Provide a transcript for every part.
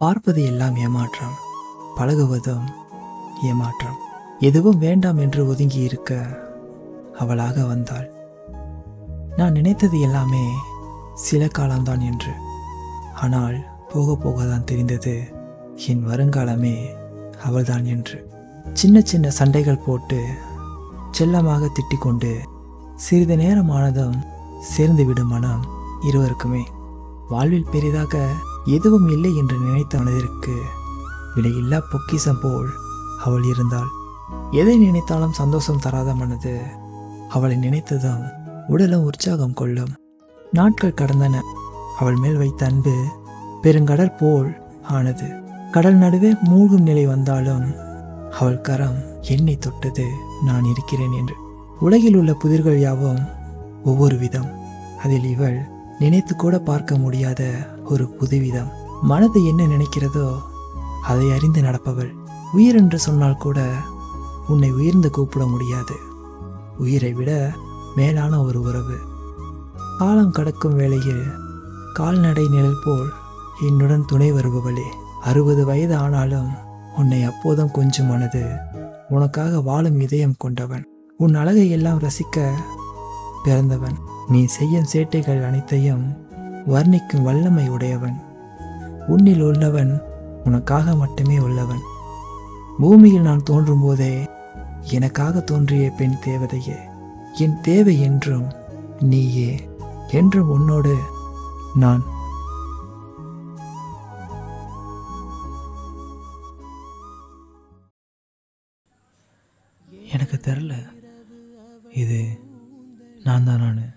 பார்ப்பது எல்லாம் ஏமாற்றம் பழகுவதும் ஏமாற்றம். எதுவும் வேண்டாம் என்று ஒதுங்கி இருக்க அவளாக வந்தாள். நான் நினைத்தது எல்லாமே சில காலம்தான் என்று. ஆனால் போக போக தான் தெரிந்தது என் வருங்காலமே அவள்தான் என்று. சின்ன சின்ன சண்டைகள் போட்டு செல்லமாக திட்டிக் கொண்டு சிறிது நேரமானதும் சேர்ந்து விடும் மனம் இருவருக்குமே. வாழ்வில் பெரிதாக எதுவும் இல்லை என்று நினைத்த மனதிற்கு விலையில்லா பொக்கிசம் போல் அவள் இருந்தாள். எதை நினைத்தாலும் சந்தோஷம் தராத மனது அவளை நினைத்ததும் உடலும் உற்சாகம் கொள்ளும். நாட்கள் கடந்தன. அவள் மேல் வைத்த அன்பு பெருங்கடல் போல் ஆனது. கடல் நடுவே மூழ்கும் நிலை வந்தாலும் அவள் கரம் என்னை தொட்டது நான் இருக்கிறேன் என்று. உலகில் உள்ள புதிர்கள் யாவும் ஒவ்வொரு விதம். அதில் இவள் நினைத்து கூட பார்க்க முடியாத ஒரு புதுவிதம். மனது என்ன நினைக்கிறதோ அதை அறிந்து நடப்பவள். உயிர் என்று சொன்னால் கூட உன்னை உயர்ந்து கூப்பிட முடியாது. உயிரை விட மேலான ஒரு உறவு. காலம் கடக்கும் வேளையில் கால்நடை நிழல் போல் என்னுடன் துணை வருபவளே. அறுபது வயது ஆனாலும் உன்னை அப்போதும் கொஞ்சம் மனது உனக்காக வாழும் இதயம் கொண்டவன். உன் அழகை எல்லாம் ரசிக்க பிறந்தவன். நீ செய்யும் சேட்டைகள் அனைத்தையும் வர்ணிக்கும் வல்லமை உடையவன். உன்னில் உள்ளவன் உனக்காக மட்டுமே உள்ளவன். பூமியில் நான் தோன்றும் போதே எனக்காக தோன்றிய பெண் தேவதையே என் தேவை என்றும் நீயே என்றும் உன்னோடு நான். எனக்கு தெரில இது நான் தான் நான்.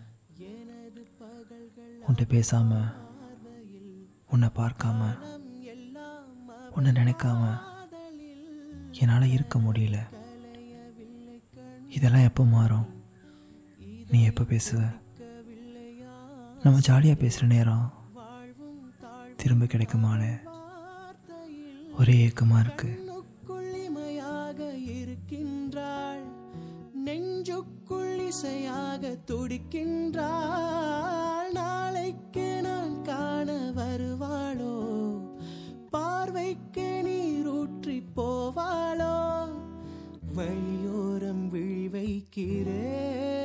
உன்கிட்ட பேசாம உன்னை பார்க்காம உன்னை நினைக்காம என்னால் இருக்க முடியல. இதெல்லாம் எப்போ மாறும்? நீ எப்போ பேசுவ? நம்ம ஜாலியாக பேசுகிற நேரம் திரும்ப கிடைக்குமான்னு ஒரே ஏக்கமாக இருக்குது இருக்கின்றாள். நெஞ்சுக்குள் இசையாக துடிக்கின்றாள். வழியோரம் விழி வைக்கிறேன்